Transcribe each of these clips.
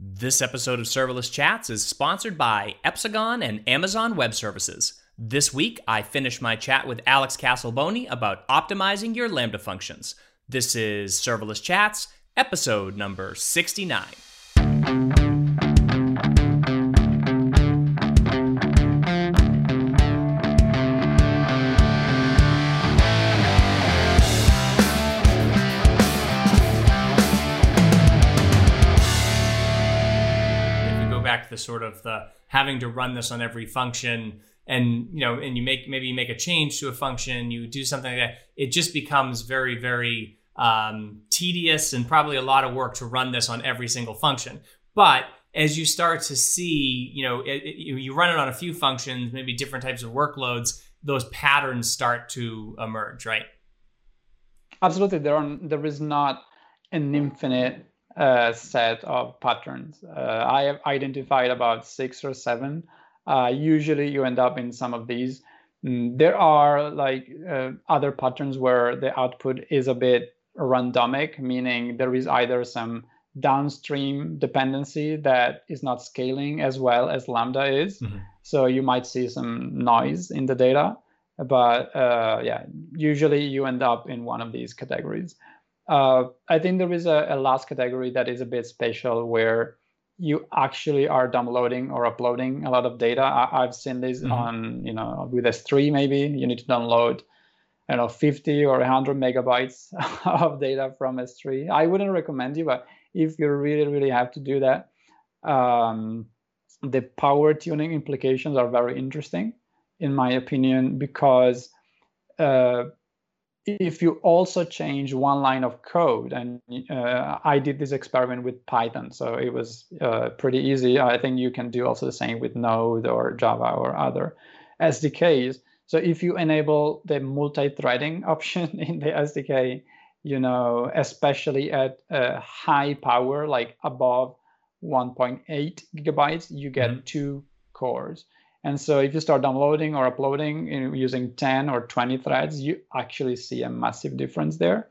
This episode of Serverless Chats is sponsored by Epsagon and Amazon Web Services. This week, I finished my chat with Alex Casalboni about optimizing your Lambda functions. This is Serverless Chats, episode number 69. The sort of the having to run this on every function and you know and you make maybe you make a change to a function you do something like that it just becomes very very um, tedious and probably a lot of work to run this on every single function. But as you start to see you know it, it, you run it on a few functions maybe different types of workloads those patterns start to emerge right? Absolutely. There are there is not an infinite uh, set of patterns. Uh, I have identified about six or seven. Uh, usually you end up in some of these. Mm, there are like uh, other patterns where the output is a bit randomic, meaning there is either some downstream dependency that is not scaling as well as Lambda is. Mm-hmm. So you might see some noise in the data. But uh, yeah, usually you end up in one of these categories. Uh, I think there is a, a, last category that is a bit special where you actually are downloading or uploading a lot of data. I, have seen this mm-hmm. on, you know, with S3 maybe you need to download, you know, 50 or 100 megabytes of data from S3. I wouldn't recommend you, but if you really, really have to do that, um, the power tuning implications are very interesting, in my opinion, because uh, if you also change one line of code, and uh, I did this experiment with Python, so it was uh, pretty easy. I think you can do also the same with Node or Java or other SDKs. So if you enable the multi-threading option in the SDK, you know, especially at a high power, like above 1.8 gigabytes, you get mm-hmm. two cores. And so if you start downloading or uploading using 10 or 20 threads, you actually see a massive difference there.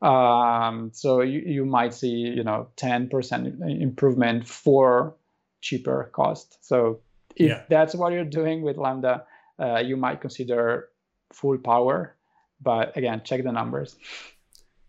Um, so you, you might see, you know, 10% improvement for cheaper cost. So if yeah. that's what you're doing with Lambda, uh, you might consider full power. But again, check the numbers.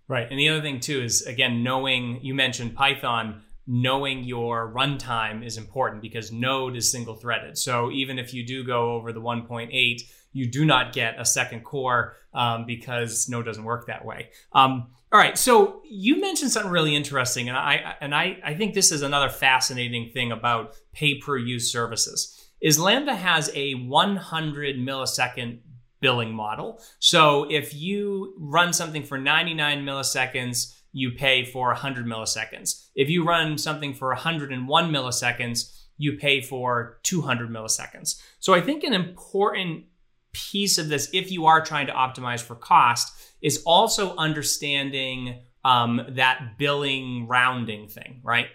Right. And the other thing too is again, knowing you mentioned Python, knowing your runtime is important because Node is single threaded. So even if you do go over the 1.8, you do not get a second core um, because Node doesn't work that way. Um, all right, so you mentioned something really interesting, and I and I, I think this is another fascinating thing about pay per use services. Is Lambda has a 100 millisecond billing model. So if you run something for 99 milliseconds, you pay for 100 milliseconds. If you run something for 101 milliseconds, you pay for 200 milliseconds. So I think an important piece of this, if you are trying to optimize for cost, is also understanding um, that billing rounding thing, right?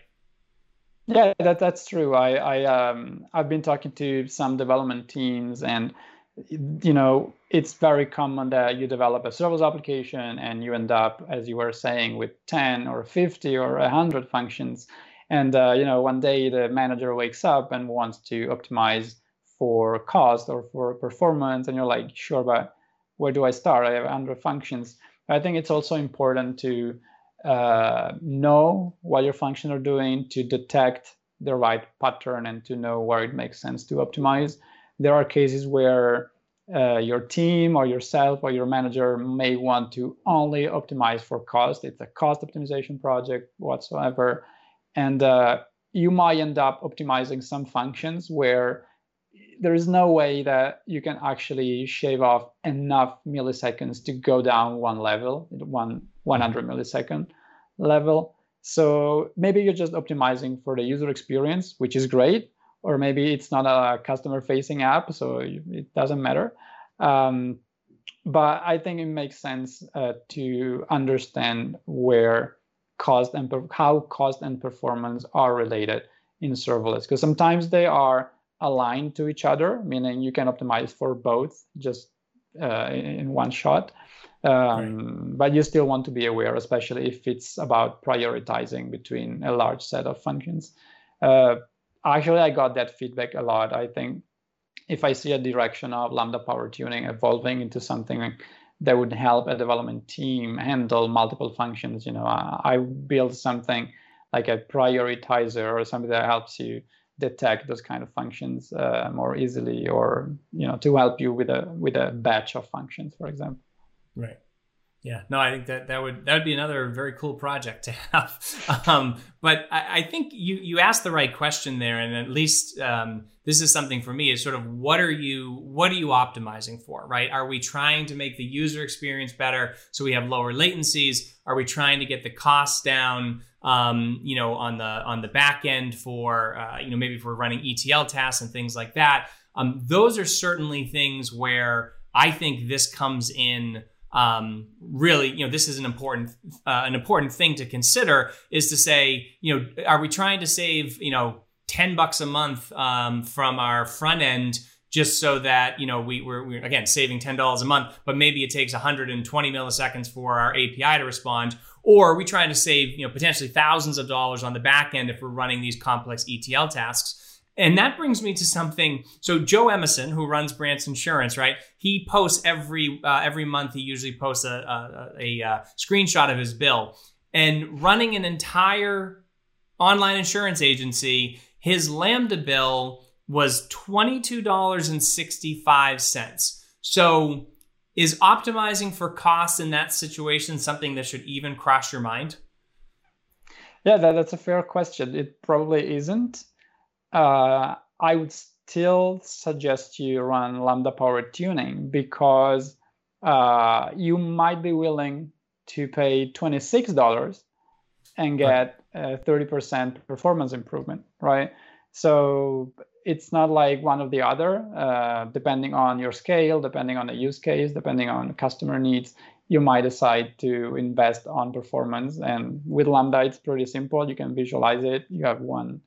Yeah, that, that's true. I, I um, I've been talking to some development teams, and you know, it's very common that you develop a serverless application and you end up, as you were saying, with 10 or 50 or 100 functions. And uh, you know, one day the manager wakes up and wants to optimize for cost or for performance, and you're like, sure, but where do I start? I have 100 functions. I think it's also important to uh, know what your functions are doing, to detect the right pattern, and to know where it makes sense to optimize there are cases where uh, your team or yourself or your manager may want to only optimize for cost. It's a cost optimization project whatsoever. And uh, you might end up optimizing some functions where there is no way that you can actually shave off enough milliseconds to go down one level, one 100 millisecond level. So maybe you're just optimizing for the user experience, which is great or maybe it's not a customer facing app, so it doesn't matter. Um, but I think it makes sense uh, to understand where cost and per- how cost and performance are related in serverless because sometimes they are aligned to each other, meaning you can optimize for both just uh, in one shot. Um, right. But you still want to be aware, especially if it's about prioritizing between a large set of functions. Uh, actually, I got that feedback a lot. I think if I see a direction of Lambda power tuning evolving into something that would help a development team handle multiple functions, you know, I, build something like a prioritizer or something that helps you detect those kind of functions uh, more easily or you know to help you with a with a batch of functions for example right yeah no i think that that would that would be another very cool project to have um, but I, I, think you you asked the right question there and at least um, this is something for me is sort of what are you what are you optimizing for right are we trying to make the user experience better so we have lower latencies are we trying to get the costs down um, you know, on the on the back end for uh, you know maybe for running ETL tasks and things like that. Um, those are certainly things where I think this comes in. Um, really, you know, this is an important uh, an important thing to consider. Is to say, you know, are we trying to save you know ten bucks a month um, from our front end? just so that you know we, we're, we're, again saving $10 a month but maybe it takes 120 milliseconds for our api to respond or are we trying to save, you know, potentially thousands of dollars on the back end if we're running these complex ETL tasks? And that brings me to something. So Joe Emison, who runs Branch Insurance, right? He posts every uh, every month. He usually posts a, a, a, a screenshot of his bill. And running an entire online insurance agency, his Lambda bill was twenty two dollars and sixty five cents. So is optimizing for costs in that situation something that should even cross your mind? Yeah, that, that's a fair question. It probably isn't. Uh, I would still suggest you run Lambda Power Tuning because uh, you might be willing to pay $26 and get a 30% performance improvement, right? So it's not like one or the other. Uh, depending on your scale, depending on the use case, depending on customer needs, you might decide to invest on performance. And with Lambda, it's pretty simple. You can visualize it. You have one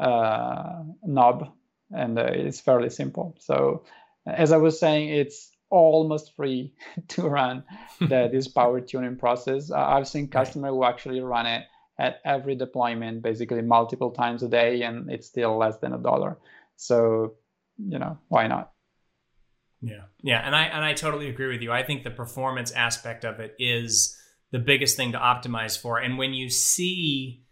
Uh, knob, and uh, it's fairly simple. So, uh, as I was saying, it's almost free to run the, this power tuning process. Uh, I've seen customers who actually run it at every deployment, basically multiple times a day, and it's still less than a dollar. So, you know, why not? Yeah. Yeah, and I and I totally agree with you. I think the performance aspect of it is the biggest thing to optimize for. And when you see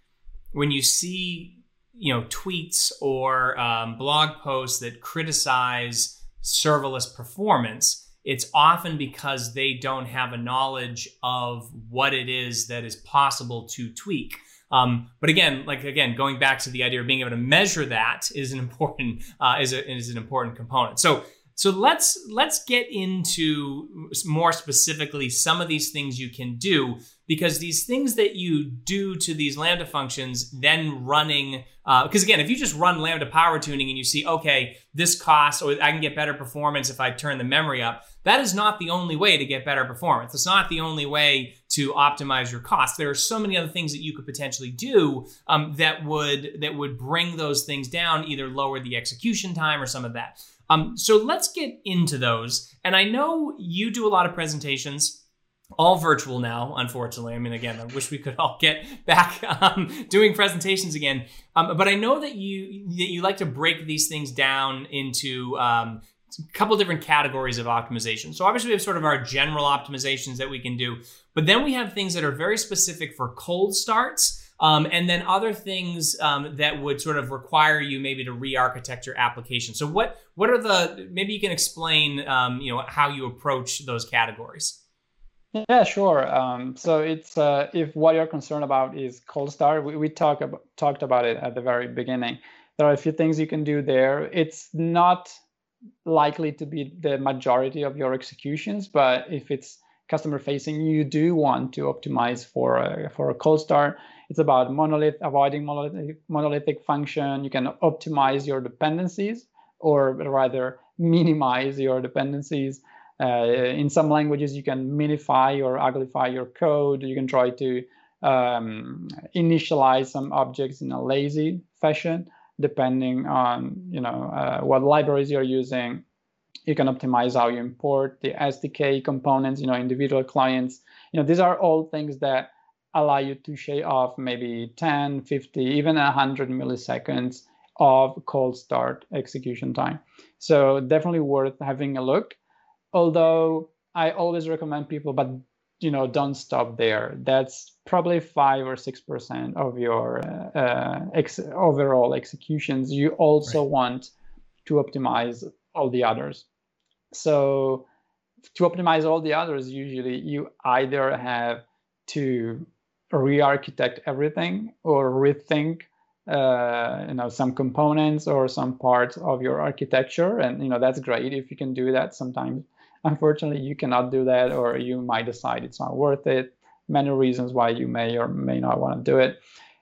when you see you know tweets or um, blog posts that criticize serverless performance, it's often because they don't have a knowledge of what it is that is possible to tweak. Um, but again, like again, going back to the idea of being able to measure that is an important uh, is, a, is an important component. So so let's let's get into more specifically some of these things you can do because these things that you do to these lambda functions then running because uh, again if you just run lambda power tuning and you see okay this costs or i can get better performance if i turn the memory up that is not the only way to get better performance. It's not the only way to optimize your costs. There are so many other things that you could potentially do um, that would that would bring those things down either lower the execution time or some of that um, so let's get into those and i know you do a lot of presentations all virtual now, unfortunately. I mean, again, I wish we could all get back um, doing presentations again. Um, but I know that you that you like to break these things down into um, a couple different categories of optimization. So obviously, we have sort of our general optimizations that we can do, but then we have things that are very specific for cold starts. Um, and then other things um, that would sort of require you maybe to re-architect your application. So what what are the maybe you can explain um, you know how you approach those categories. Yeah, sure. Um, so it's uh, if what you're concerned about is cold start, we, we talk about, talked about it at the very beginning. There are a few things you can do there. It's not likely to be the majority of your executions, but if it's customer facing, you do want to optimize for a, for a cold start. It's about monolith avoiding monolithic, monolithic function. You can optimize your dependencies, or rather minimize your dependencies. Uh, in some languages, you can minify or uglify your code. You can try to um, initialize some objects in a lazy fashion, depending on you know uh, what libraries you're using. You can optimize how you import the SDK components, you know, individual clients. You know, these are all things that allow you to shave off maybe 10, 50, even 100 milliseconds of cold start execution time. So definitely worth having a look. Although I always recommend people, but you know, don't stop there. That's probably five or six percent of your uh, ex- overall executions. You also right. want to optimize all the others. So to optimize all the others, usually you either have to re-architect everything or rethink uh, you know some components or some parts of your architecture. And you know that's great if you can do that. Sometimes unfortunately you cannot do that or you might decide it's not worth it. Many reasons why you may or may not want to do it.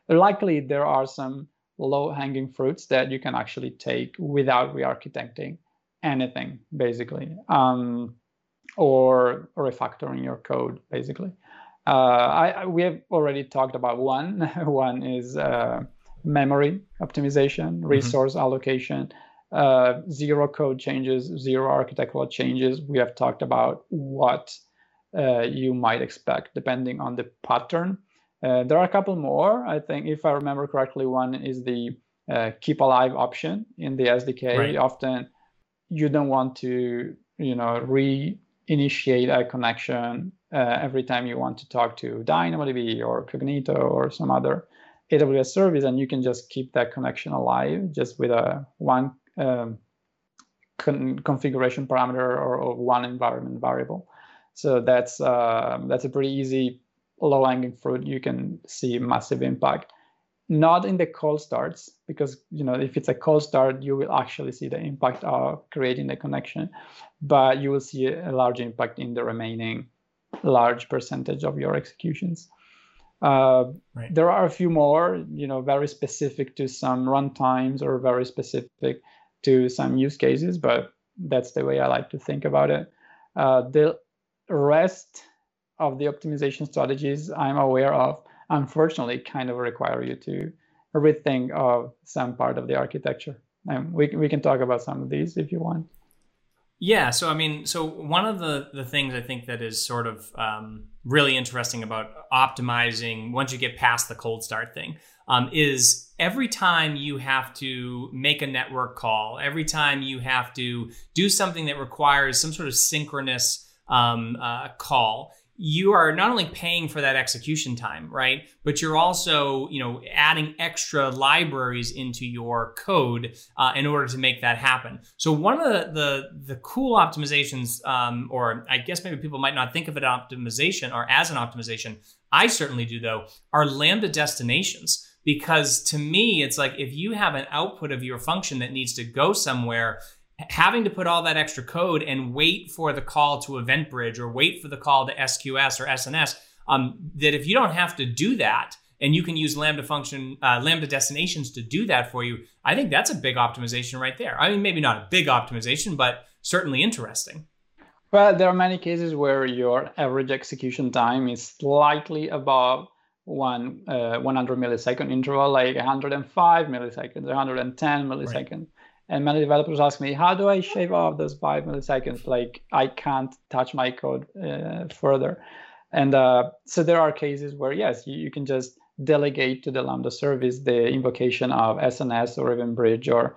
Likely there are some low hanging fruits that you can actually take without re-architecting anything basically um, or refactoring your code basically I, we have already talked about one one is uh, memory optimization, mm-hmm. resource mm-hmm. allocation, uh, zero code changes, zero architectural changes. We have talked about what uh, you might expect depending on the pattern. Uh, there are a couple more. I think, if I remember correctly, one is the uh, keep alive option in the SDK. Right. Often, you don't want to, you know, re-initiate a connection uh, every time you want to talk to DynamoDB or Cognito or some other AWS service, and you can just keep that connection alive just with a one um, con- configuration parameter or, or, one environment variable. So that's uh, that's a pretty easy low-hanging fruit. You can see massive impact. Not in the cold starts because you know if it's a cold start, you will actually see the impact of creating the connection, but you will see a large impact in the remaining large percentage of your executions. Uh, right. There are a few more, you know, very specific to some runtimes or very specific to some use cases, but that's the way I like to think about it. Uh, the rest of the optimization strategies I'm aware of, unfortunately, kind of require you to rethink of some part of the architecture. And we, we can talk about some of these if you want. Yeah, so I mean, so one of the the things I think that is sort of um, really interesting about optimizing once you get past the cold start thing um, is every time you have to make a network call, every time you have to do something that requires some sort of synchronous um, uh, call, you are not only paying for that execution time, right? But you're also, you know, adding extra libraries into your code uh, in order to make that happen. So one of the the, the cool optimizations, um, or I guess maybe people might not think of it optimization or as an optimization. I certainly do though. Are lambda destinations because to me it's like if you have an output of your function that needs to go somewhere having to put all that extra code and wait for the call to EventBridge or wait for the call to SQS or SNS, um, that if you don't have to do that and you can use Lambda function, uh, Lambda destinations to do that for you, I think that's a big optimization right there. I mean, maybe not a big optimization, but certainly interesting. Well, there are many cases where your average execution time is slightly above one uh, 100 millisecond interval, like 105 milliseconds, 110 milliseconds. Right. And many developers ask me, how do I shave off those five milliseconds? Like I can't touch my code uh, further. And uh, so there are cases where yes, you, you, can just delegate to the Lambda service the invocation of SNS or EventBridge or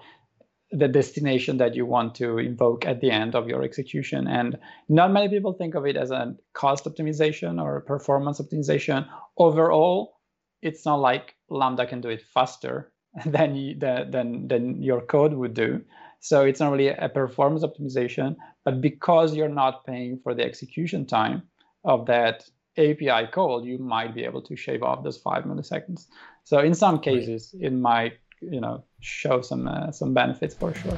the destination that you want to invoke at the end of your execution. And not many people think of it as a cost optimization or performance optimization. Overall, it's not like Lambda can do it faster than, you, than, than your code would do. So it's not really a performance optimization, but because you're not paying for the execution time of that API call, you might be able to shave off those five milliseconds. So in some cases, it might you know show some uh, some benefits for sure.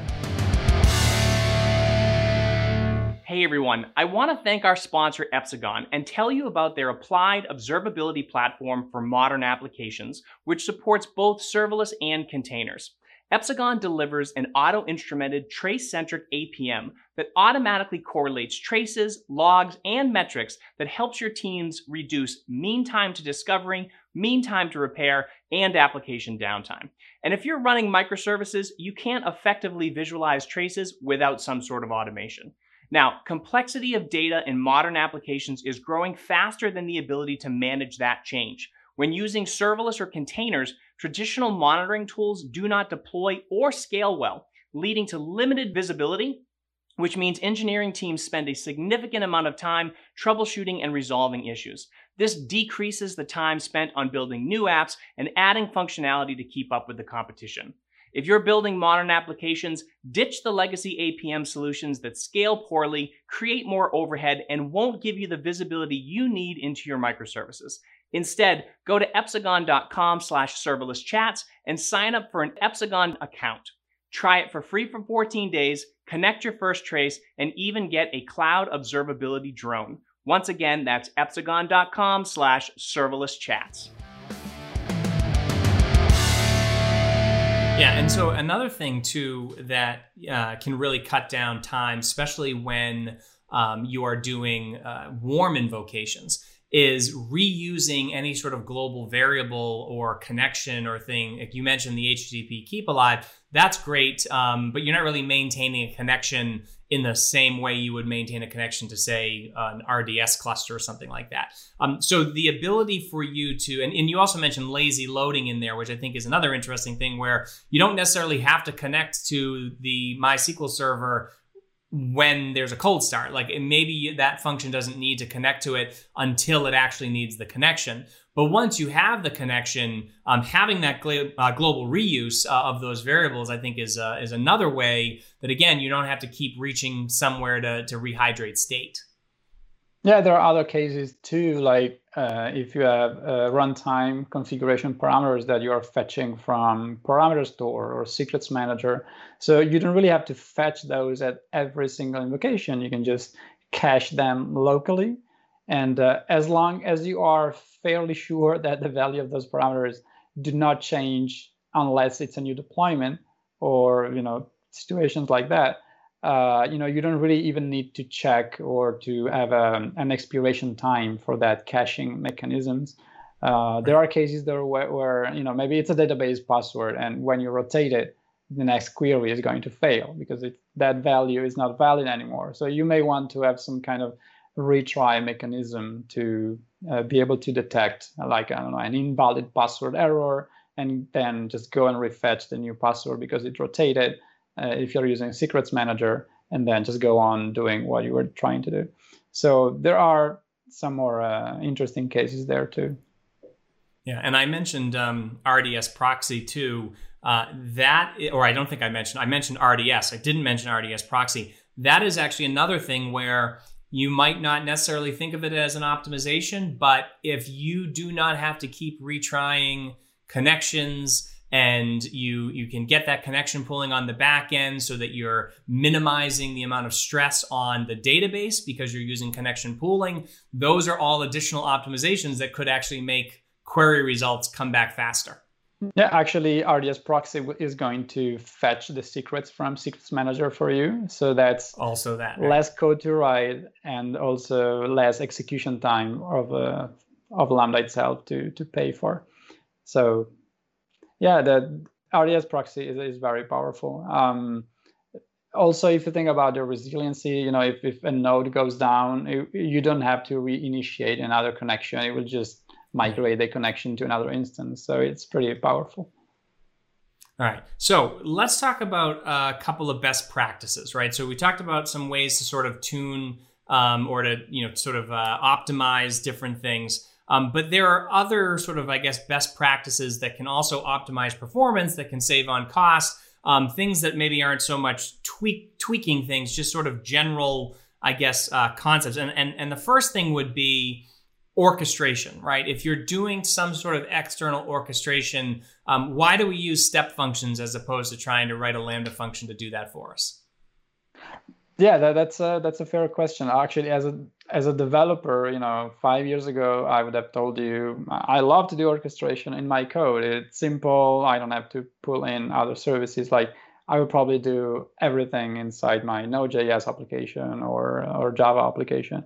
Hey everyone, I want to thank our sponsor Epsagon and tell you about their applied observability platform for modern applications, which supports both serverless and containers. Epsagon delivers an auto-instrumented trace-centric APM that automatically correlates traces, logs, and metrics that helps your teams reduce mean time to discovering, mean time to repair, and application downtime. And if you're running microservices, you can't effectively visualize traces without some sort of automation. Now, complexity of data in modern applications is growing faster than the ability to manage that change. When using serverless or containers, traditional monitoring tools do not deploy or scale well, leading to limited visibility, which means engineering teams spend a significant amount of time troubleshooting and resolving issues. This decreases the time spent on building new apps and adding functionality to keep up with the competition. If you're building modern applications, ditch the legacy APM solutions that scale poorly, create more overhead, and won't give you the visibility you need into your microservices. Instead, go to epsagon.com slash serverless chats and sign up for an Epsagon account. Try it for free for 14 days, connect your first trace, and even get a cloud observability drone. Once again, that's epsagon.com slash serverless chats. Yeah, and so another thing too that uh, can really cut down time, especially when um, you are doing uh, warm invocations, is reusing any sort of global variable or connection or thing. Like you mentioned the HTTP keep alive, that's great, um, but you're not really maintaining a connection in the same way you would maintain a connection to, say, an RDS cluster or something like that. Um, so the ability for you to, and, and you also mentioned lazy loading in there, which I think is another interesting thing where you don't necessarily have to connect to the MySQL server when there's a cold start. Like maybe that function doesn't need to connect to it until it actually needs the connection. But once you have the connection, um, having that uh, global reuse uh, of those variables, I think, is uh, is another way that again you don't have to keep reaching somewhere to to rehydrate state. Yeah, there are other cases too, like uh, if you have uh, runtime configuration parameters that you are fetching from parameter store or secrets manager. So you don't really have to fetch those at every single invocation. You can just cache them locally. And uh, as long as you are fairly sure that the value of those parameters do not change unless it's a new deployment or you know situations like that, uh, you know, you don't really even need to check or to have a, um, an expiration time for that caching mechanisms. Uh, there are cases there where, where, you know, maybe it's a database password, and when you rotate it, the next query is going to fail because it, that value is not valid anymore. So you may want to have some kind of retry mechanism to uh, be able to detect, like I don't know, an invalid password error, and then just go and refetch the new password because it rotated uh, if you're using secrets manager and then just go on doing what you were trying to do. So there are some more uh, interesting cases there too. Yeah, and I mentioned um, RDS proxy too. Uh, that, or I don't think I mentioned. I mentioned RDS. I didn't mention RDS proxy. That is actually another thing where you might not necessarily think of it as an optimization, but if you do not have to keep retrying connections and you you can get that connection pooling on the back end so that you're minimizing the amount of stress on the database because you're using connection pooling. Those are all additional optimizations that could actually make query results come back faster. Yeah actually rds proxy is going to fetch the secrets from secrets manager for you. So that's also that right? less code to write and also less execution time of uh, of lambda itself to to pay for. So yeah, the RDS proxy is, is very powerful. Um, also, if you think about the resiliency, you know, if, if a node goes down, it, you don't have to reinitiate another connection. It will just migrate the connection to another instance. So it's pretty powerful. All right. So let's talk about a couple of best practices, right? So we talked about some ways to sort of tune um, or to, you know, sort of uh, optimize different things. Um, but there are other sort of, I guess, best practices that can also optimize performance, that can save on cost, um, things that maybe aren't so much tweak, tweaking things, just sort of general, I guess, uh, concepts. And, and, and the first thing would be orchestration, right? If you're doing some sort of external orchestration, um, why do we use step functions as opposed to trying to write a Lambda function to do that for us? Yeah, that, that's a, that's a fair question. Actually, as a as a developer, you know, five years ago, I would have told you I love to do orchestration in my code. It's simple. I don't have to pull in other services. Like I would probably do everything inside my Node.js application or or Java application.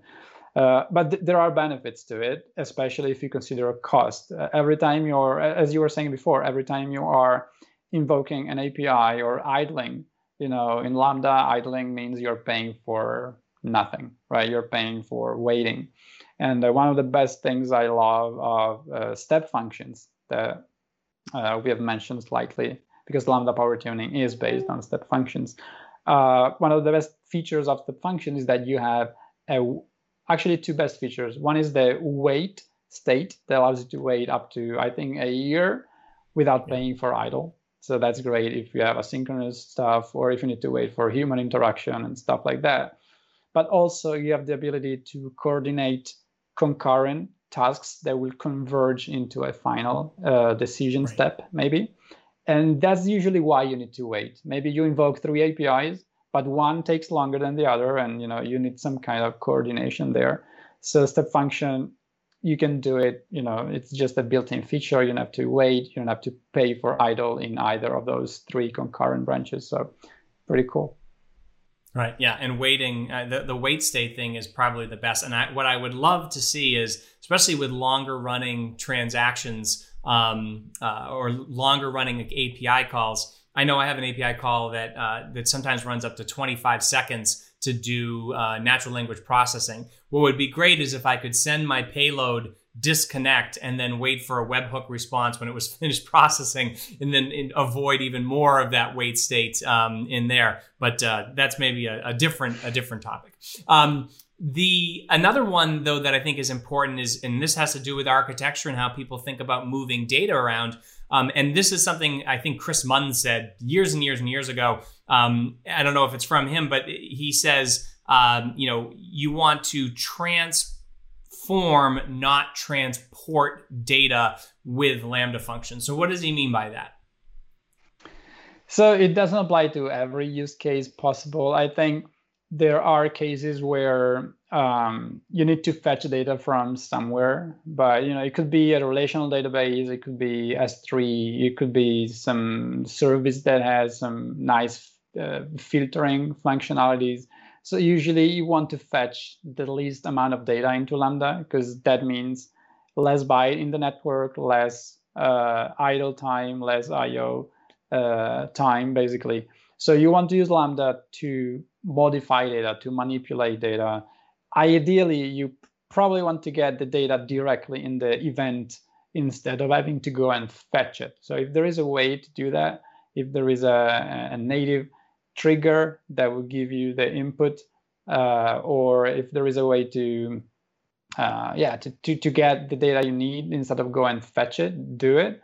Uh, but th- there are benefits to it, especially if you consider a cost. Uh, every time you're, as you were saying before, every time you are invoking an API or idling, you know, in Lambda, idling means you're paying for nothing, right? You're paying for waiting. And uh, one of the best things I love of uh, step functions that uh, we have mentioned slightly, because Lambda power tuning is based on step functions. Uh, one of the best features of step function is that you have a, actually two best features. One is the wait state that allows you to wait up to, I think, a year without paying for idle. So that's great if you have asynchronous stuff or if you need to wait for human interaction and stuff like that. But also you have the ability to coordinate concurrent tasks that will converge into a final uh, decision right. step, maybe. And that's usually why you need to wait. Maybe you invoke three APIs, but one takes longer than the other, and you know you need some kind of coordination there. So step function, you can do it. You know, it's just a built-in feature. You don't have to wait. You don't have to pay for idle in either of those three concurrent branches. So pretty cool. Right. Yeah. And waiting, uh, the, the wait state thing is probably the best. And I, what I would love to see is, especially with longer running transactions um, uh, or longer running API calls. I know I have an API call that uh, that sometimes runs up to 25 seconds to do uh, natural language processing. What would be great is if I could send my payload disconnect and then wait for a webhook response when it was finished processing and then avoid even more of that wait state um, in there but uh, that's maybe a, a, different a different topic um, the another one though that i think is important is and this has to do with architecture and how people think about moving data around um, and this is something i think Chris Munns said years and years and years ago um, i don't know if it's from him but he says um, you know you want to transform, not transport data with Lambda functions. So, what does he mean by that? So, it doesn't apply to every use case possible. I think there are cases where um, you need to fetch data from somewhere, but you know it could be a relational database, it could be S3, it could be some service that has some nice uh, filtering functionalities. So usually you want to fetch the least amount of data into Lambda because that means less byte in the network, less uh, idle time, less I/O uh, time, basically. So you want to use Lambda to modify data, to manipulate data. Ideally, you probably want to get the data directly in the event instead of having to go and fetch it. So if there is a way to do that, if there is a, a native trigger that will give you the input, uh, or if there is a way to, uh, yeah, to, to, to get the data you need instead of go and fetch it, do it.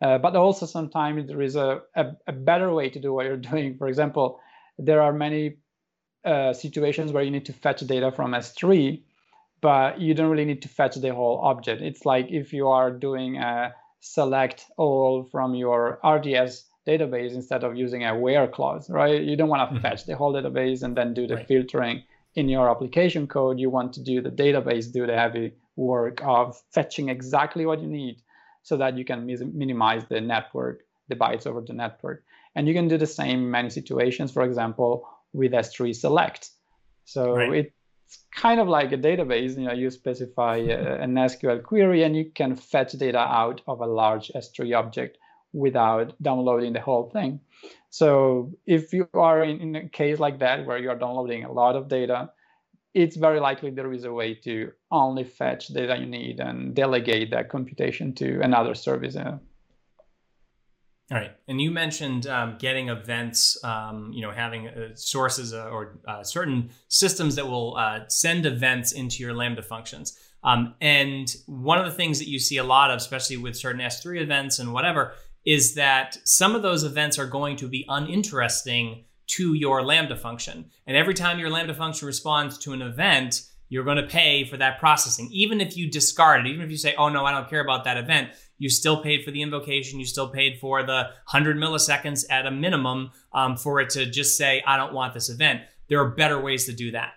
Uh, but also sometimes there is a, a, a, better way to do what you're doing. For example, there are many uh, situations where you need to fetch data from S3, but you don't really need to fetch the whole object. It's like if you are doing a select all from your RDS database instead of using a where clause, right? You don't want to mm-hmm. fetch the whole database and then do the right. filtering in your application code. You want to do the database, do the heavy work of fetching exactly what you need so that you can minimize the network, the bytes over the network. And you can do the same in many situations, for example, with S3 select. So right. it's kind of like a database. You know, you specify a, an SQL query and you can fetch data out of a large S3 object without downloading the whole thing. So if you are in, in, a case like that where you're downloading a lot of data, it's very likely there is a way to only fetch data you need and delegate that computation to another service. Uh, All right, and you mentioned um, getting events, um, you know, having uh, sources uh, or uh, certain systems that will uh, send events into your Lambda functions. Um, and one of the things that you see a lot of, especially with certain S3 events and whatever, is that some of those events are going to be uninteresting to your Lambda function. And every time your Lambda function responds to an event, you're going to pay for that processing. Even if you discard it, even if you say, oh no, I don't care about that event, you still paid for the invocation, you still paid for the 100 milliseconds at a minimum um, for it to just say, I don't want this event. There are better ways to do that.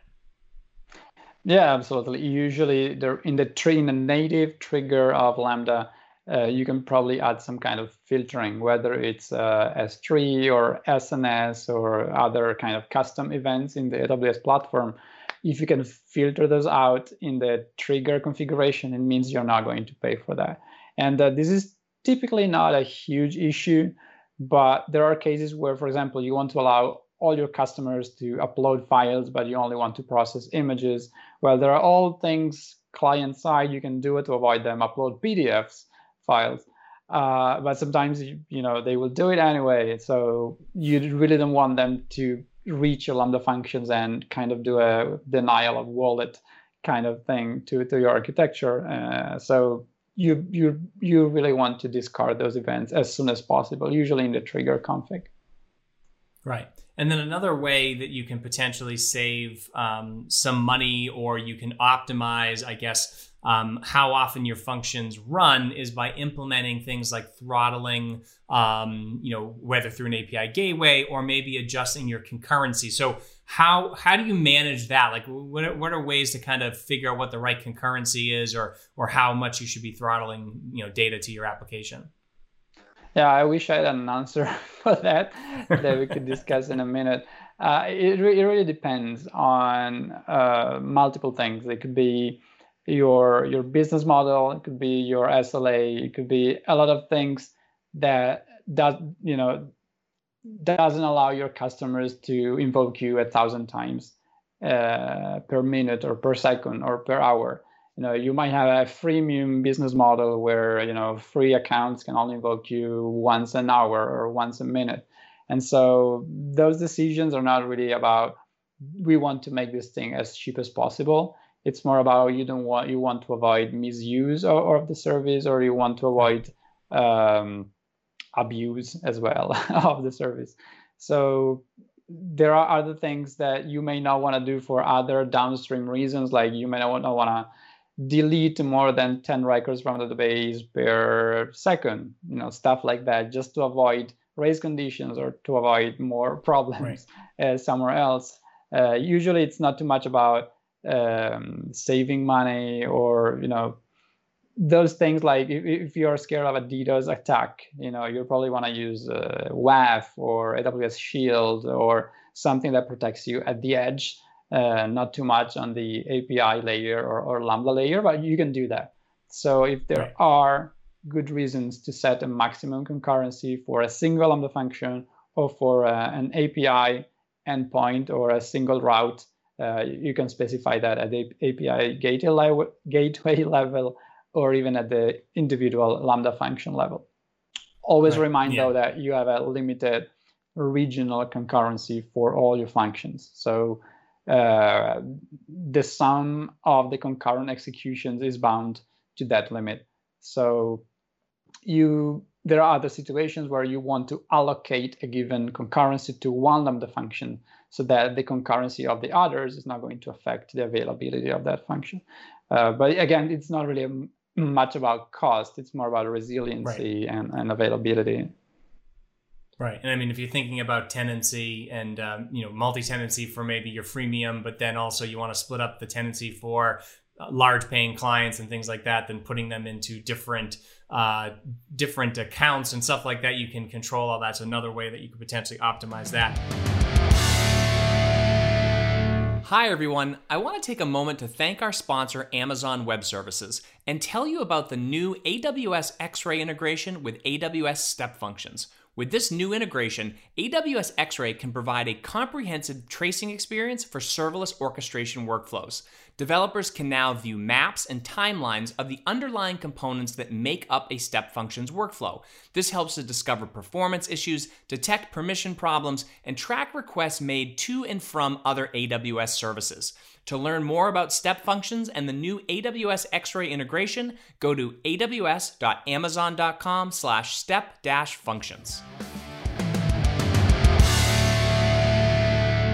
Yeah, absolutely. Usually, in the tree, in the native trigger of Lambda, uh, you can probably add some kind of filtering, whether it's uh, S3 or SNS or other kind of custom events in the AWS platform. If you can filter those out in the trigger configuration, it means you're not going to pay for that. And uh, this is typically not a huge issue, but there are cases where, for example, you want to allow all your customers to upload files, but you only want to process images. Well, there are all things client side you can do it to avoid them upload PDFs files. Uh, but sometimes you, you know they will do it anyway. So you really don't want them to reach your Lambda functions and kind of do a denial of wallet kind of thing to, to your architecture. Uh, so you you you really want to discard those events as soon as possible, usually in the trigger config. Right. And then another way that you can potentially save um, some money or you can optimize, I guess, um, how often your functions run is by implementing things like throttling, um, you know, whether through an API gateway or maybe adjusting your concurrency. So how how do you manage that? Like, what what are ways to kind of figure out what the right concurrency is, or or how much you should be throttling, you know, data to your application? Yeah, I wish I had an answer for that that we could discuss in a minute. Uh, it, re- it really depends on uh, multiple things. It could be your your business model, it could be your SLA, it could be a lot of things that does you know doesn't allow your customers to invoke you a thousand times uh, per minute or per second or per hour you know you might have a freemium business model where you know free accounts can only invoke you once an hour or once a minute. And so those decisions are not really about we want to make this thing as cheap as possible. It's more about you don't want you want to avoid misuse of, the service or you want to avoid um, abuse as well of the service. So there are other things that you may not want to do for other downstream reasons like you may not want to delete more than 10 records from the database per second, you know, stuff like that, just to avoid race conditions or to avoid more problems right. uh, somewhere else. Uh, usually, it's not too much about um, saving money or you know those things like if, if, you're scared of a DDoS attack, you know, you probably want to use uh, WAF or AWS Shield or something that protects you at the edge uh, not too much on the API layer or, or, Lambda layer, but you can do that. So if there right. are good reasons to set a maximum concurrency for a single Lambda function or for uh, an API endpoint or a single route, uh, you can specify that at the API gateway level, or even at the individual Lambda function level. Always right. remind yeah. though that you have a limited regional concurrency for all your functions. So uh, the sum of the concurrent executions is bound to that limit. So you there are other situations where you want to allocate a given concurrency to one lambda function so that the concurrency of the others is not going to affect the availability of that function. Uh, but again, it's not really much about cost. It's more about resiliency right. and, and availability. Right, and I mean, if you're thinking about tenancy and um, you know multi-tenancy for maybe your freemium, but then also you want to split up the tenancy for uh, large paying clients and things like that, then putting them into different uh, different accounts and stuff like that, you can control all that. So another way that you could potentially optimize that. Hi, everyone. I want to take a moment to thank our sponsor, Amazon Web Services, and tell you about the new AWS X Ray integration with AWS Step Functions. With this new integration, AWS X-Ray can provide a comprehensive tracing experience for serverless orchestration workflows. Developers can now view maps and timelines of the underlying components that make up a step function's workflow. This helps to discover performance issues, detect permission problems, and track requests made to and from other AWS services. To learn more about step functions and the new AWS X-Ray integration, go to aws.amazon.com slash step-functions.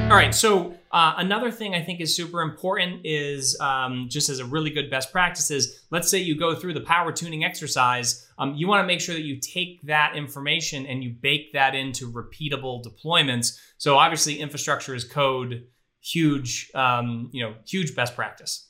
All right, so uh, another thing I think is super important is um, just as a really good best practice is let's say you go through the power tuning exercise, um, you want to make sure that you take that information and you bake that into repeatable deployments. So obviously, infrastructure is code huge, um, you know, huge best practice.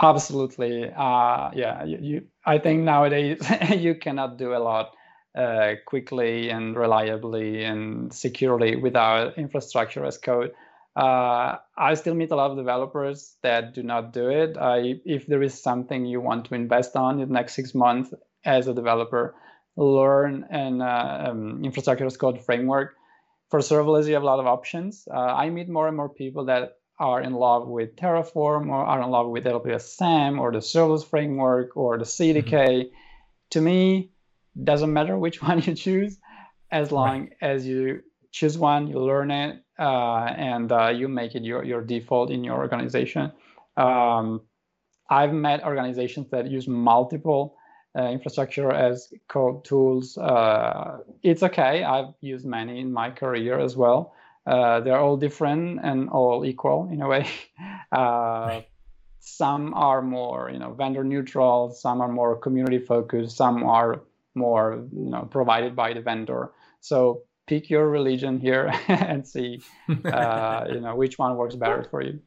Absolutely. Uh, yeah, you, you, I think nowadays you cannot do a lot uh, quickly and reliably and securely without infrastructure as code. Uh, I still meet a lot of developers that do not do it. I, if there is something you want to invest on in the next six months as a developer, learn an uh, um, infrastructure as code framework for serverless, you have a lot of options. Uh, I meet more and more people that are in love with Terraform or are in love with AWS SAM or the serverless framework or the CDK. Mm-hmm. To me, doesn't matter which one you choose, as long right. as you choose one, you learn it, uh, and uh, you make it your, your default in your organization. Um, I've met organizations that use multiple uh, infrastructure as code tools. Uh, it's okay. I've used many in my career as well. Uh, they're all different and all equal in a way. Uh, right. Some are more, you know, vendor neutral. Some are more community focused. Some are more, you know, provided by the vendor. So pick your religion here and see, uh, you know, which one works better for you.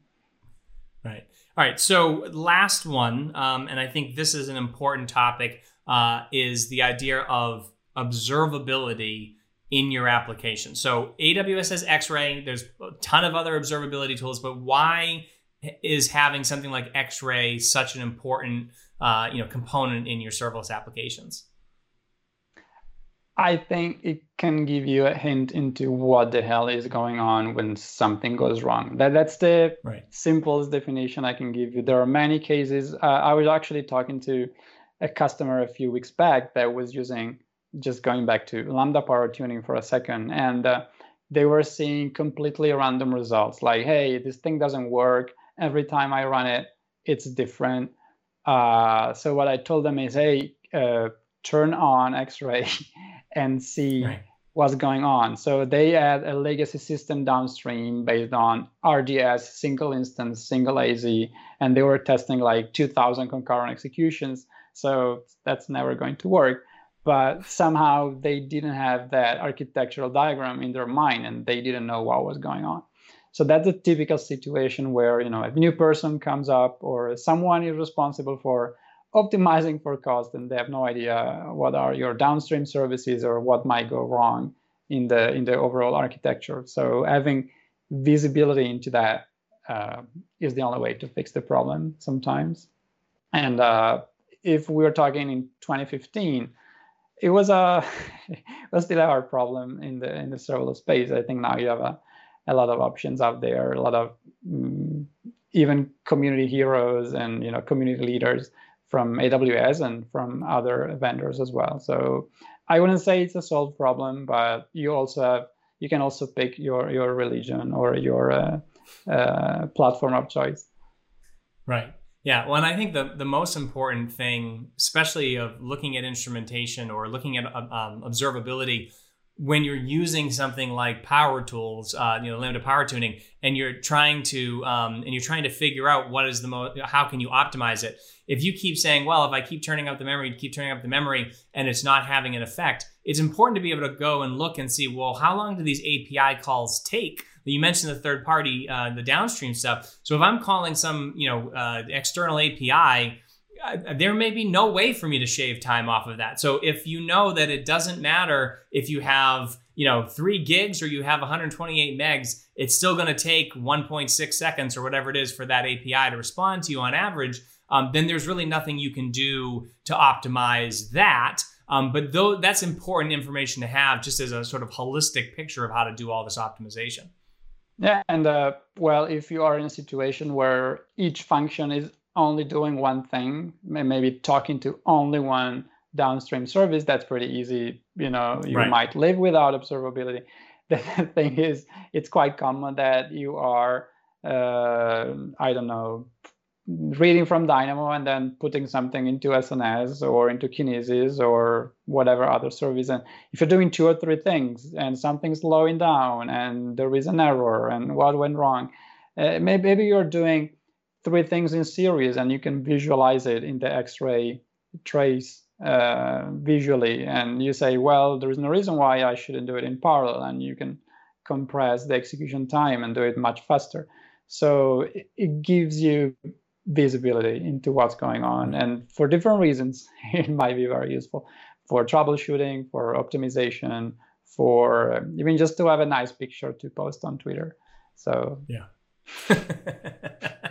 Right. All right. So last one, um, and I think this is an important topic, uh, is the idea of observability in your application. So AWS has X-Ray. There's a ton of other observability tools, but why is having something like X-Ray such an important uh, you know component in your serverless applications? I think it can give you a hint into what the hell is going on when something goes wrong. That that's the right. simplest definition I can give you. There are many cases. Uh, I was actually talking to a customer a few weeks back that was using just going back to lambda power tuning for a second and uh, they were seeing completely random results like hey this thing doesn't work every time i run it it's different uh, so what i told them is hey uh, turn on x-ray and see right. what's going on. So they had a legacy system downstream based on rds single instance single az and they were testing like 2000 concurrent executions. So that's never going to work. But somehow they didn't have that architectural diagram in their mind and they didn't know what was going on. So that's a typical situation where you know a new person comes up or someone is responsible for optimizing for cost and they have no idea what are your downstream services or what might go wrong in the in the overall architecture so having visibility into that uh, is the only way to fix the problem sometimes and uh, if we're talking in 2015 it was a it was still a hard problem in the in the serverless space. I think now you have a, a lot of options out there, a lot of um, even community heroes and you know community leaders from AWS and from other vendors as well. So I wouldn't say it's a solved problem, but you also have you can also pick your your religion or your uh, uh, platform of choice. Right. Yeah, well, and I think the the most important thing, especially of looking at instrumentation or looking at um, observability, when you're using something like power tools, uh, you know, lambda power tuning, and you're trying to um, and you're trying to figure out what is the most, how can you optimize it. If you keep saying, well, if I keep turning up the memory, keep turning up the memory, and it's not having an effect, it's important to be able to go and look and see, well, how long do these API calls take? You mentioned the third party, uh, the downstream stuff. So if I'm calling some, you know, uh, external API, there may be no way for me to shave time off of that. So if you know that it doesn't matter if you have, you know, three gigs or you have 128 megs, it's still going to take 1.6 seconds or whatever it is for that API to respond to you on average. Um, then there's really nothing you can do to optimize that. Um, but though that's important information to have just as a sort of holistic picture of how to do all this optimization. Yeah, and uh, well, if you are in a situation where each function is only doing one thing, maybe talking to only one downstream service, that's pretty easy. You know, you right. might live without observability. The thing is, it's quite common that you are, uh, I don't know, reading from Dynamo and then putting something into SNS or into Kinesis or whatever other service. And if you're doing two or three things and something's slowing down and there is an error and what went wrong, uh, maybe, maybe you're doing three things in series and you can visualize it in the X-ray trace uh, visually. And you say, well, there is no reason why I shouldn't do it in parallel. And you can compress the execution time and do it much faster. So it, it gives you visibility into what's going on. And for different reasons, it might be very useful for troubleshooting, for optimization, for um, even just to have a nice picture to post on Twitter. So, yeah.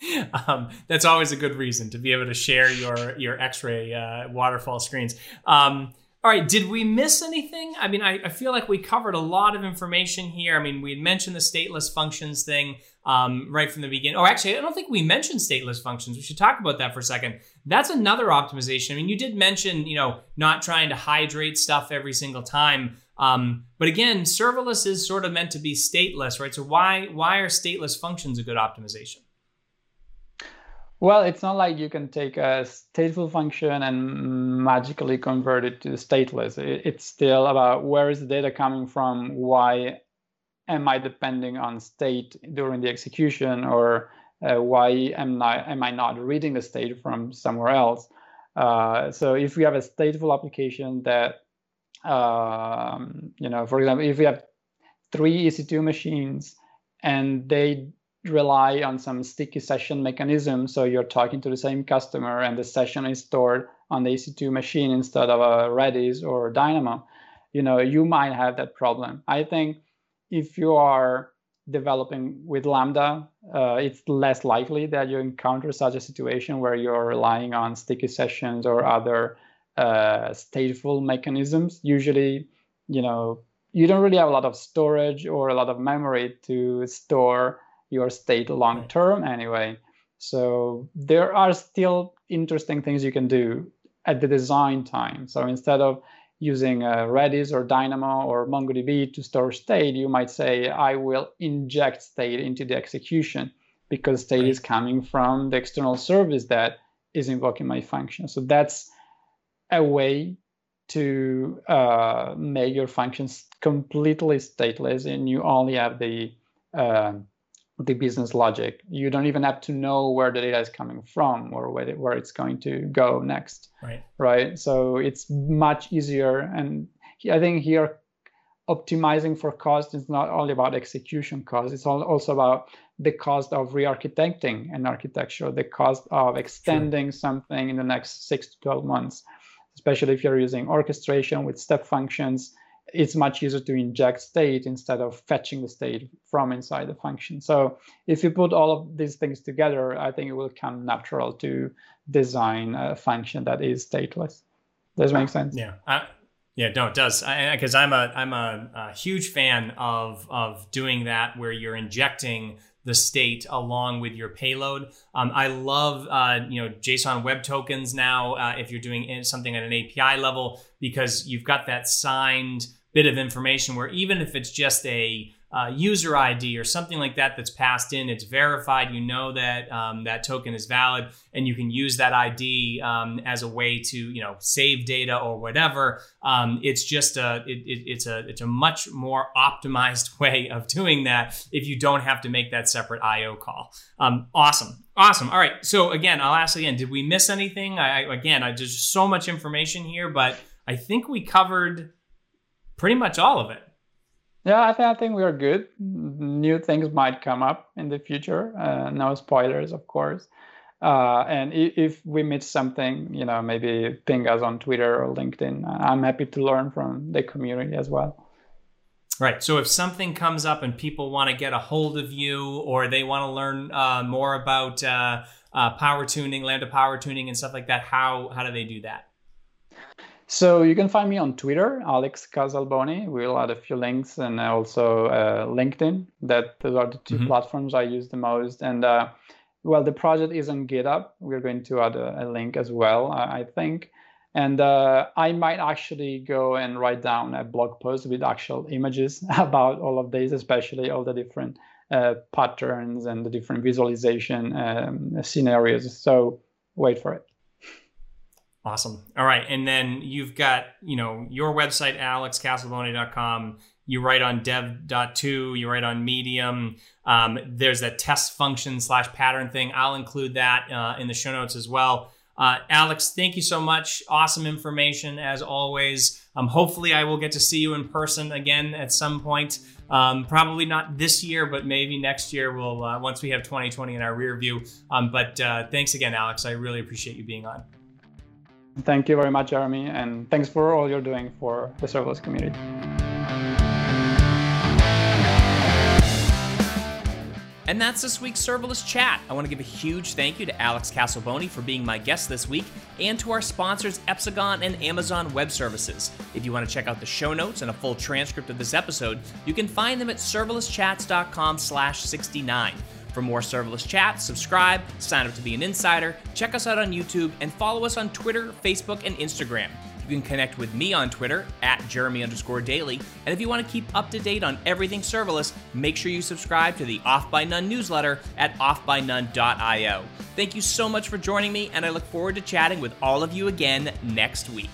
um, that's always a good reason to be able to share your your X-ray uh, waterfall screens. Um, All right, did we miss anything? I mean, I, I, feel like we covered a lot of information here. I mean, we mentioned the stateless functions thing um, right from the beginning. Oh, actually, I don't think we mentioned stateless functions. We should talk about that for a second. That's another optimization. I mean, you did mention, you know, not trying to hydrate stuff every single time. Um, but again, serverless is sort of meant to be stateless, right? So why why are stateless functions a good optimization? Well, it's not like you can take a stateful function and magically convert it to stateless. It's still about where is the data coming from, why am I depending on state during the execution, or uh, why am I, am I not reading the state from somewhere else? Uh, so if we have a stateful application that, um, you know, for example, if we have three EC2 machines and they rely on some sticky session mechanism. So you're talking to the same customer and the session is stored on the EC2 machine instead of a Redis or Dynamo. You know, you might have that problem. I think if you are developing with Lambda, uh, it's less likely that you encounter such a situation where you're relying on sticky sessions or other uh, stateful mechanisms. Usually, you know, you don't really have a lot of storage or a lot of memory to store your state long term anyway. So there are still interesting things you can do at the design time. So instead of using uh, Redis or Dynamo or MongoDB to store state, you might say, I will inject state into the execution because state right. is coming from the external service that is invoking my function. So that's a way to uh, make your functions completely stateless and you only have the uh, the business logic. You don't even have to know where the data is coming from or where, where it's going to go next. Right. Right. So it's much easier. And I think here, optimizing for cost is not only about execution cost, it's also about the cost of re-architecting an architecture, the cost of extending sure. something in the next six to 12 months, especially if you're using orchestration with step functions it's much easier to inject state instead of fetching the state from inside the function. So if you put all of these things together, I think it will come natural to design a function that is stateless. Does make sense? Yeah. I, yeah, no, it does. Because I'm a I'm a, a, huge fan of of doing that, where you're injecting the state along with your payload. Um, I love uh, you know JSON Web Tokens now uh, if you're doing something at an API level because you've got that signed bit of information where even if it's just a uh, user ID or something like that that's passed in, it's verified. You know that um, that token is valid, and you can use that ID um, as a way to you know save data or whatever. Um, it's just a it, it, it's a it's a much more optimized way of doing that if you don't have to make that separate IO call. Um, awesome, awesome. All right. So again, I'll ask again. Did we miss anything? I, again, I, there's so much information here, but I think we covered pretty much all of it. Yeah, I think I think we are good. New things might come up in the future. Uh, no spoilers, of course. Uh, and if we miss something, you know, maybe ping us on Twitter or LinkedIn. I'm happy to learn from the community as well. Right. So if something comes up and people want to get a hold of you, or they want to learn uh, more about uh, uh, power tuning, lambda power tuning, and stuff like that, how how do they do that? So you can find me on Twitter, Alex Casalboni. We'll add a few links and also uh, LinkedIn. That those are the 2 mm-hmm. platforms I use the most. And uh, well, the project is on GitHub. We're going to add a, a link as well, I, I think. And uh, I might actually go and write down a blog post with actual images about all of these, especially all the different uh, patterns and the different visualization um, scenarios. So wait for it. Awesome. All right. And then you've got, you know, your website, alexcasalboni.com. You write on dev.to, you write on Medium. Um, there's a test function slash pattern thing. I'll include that uh, in the show notes as well. Uh, Alex, thank you so much. Awesome information as always. Um, hopefully, I will get to see you in person again at some point. Um, probably not this year, but maybe next year. We'll uh, once we have 2020 in our rear view. Um, but uh, thanks again, Alex. I really appreciate you being on. Thank you very much, Jeremy, and thanks for all you're doing for the serverless community. And that's this week's serverless chat. I want to give a huge thank you to Alex Casalboni for being my guest this week and to our sponsors Epsagon and Amazon Web Services. If you want to check out the show notes and a full transcript of this episode, you can find them at serverlesschats.com/69. For more serverless chats, subscribe, sign up to be an insider, check us out on YouTube, and follow us on Twitter, Facebook, and Instagram. You can connect with me on Twitter at Jeremy underscore Daly. And if you want to keep up to date on everything serverless, make sure you subscribe to the Off by None newsletter at offbynone.io. Thank you so much for joining me, and I look forward to chatting with all of you again next week.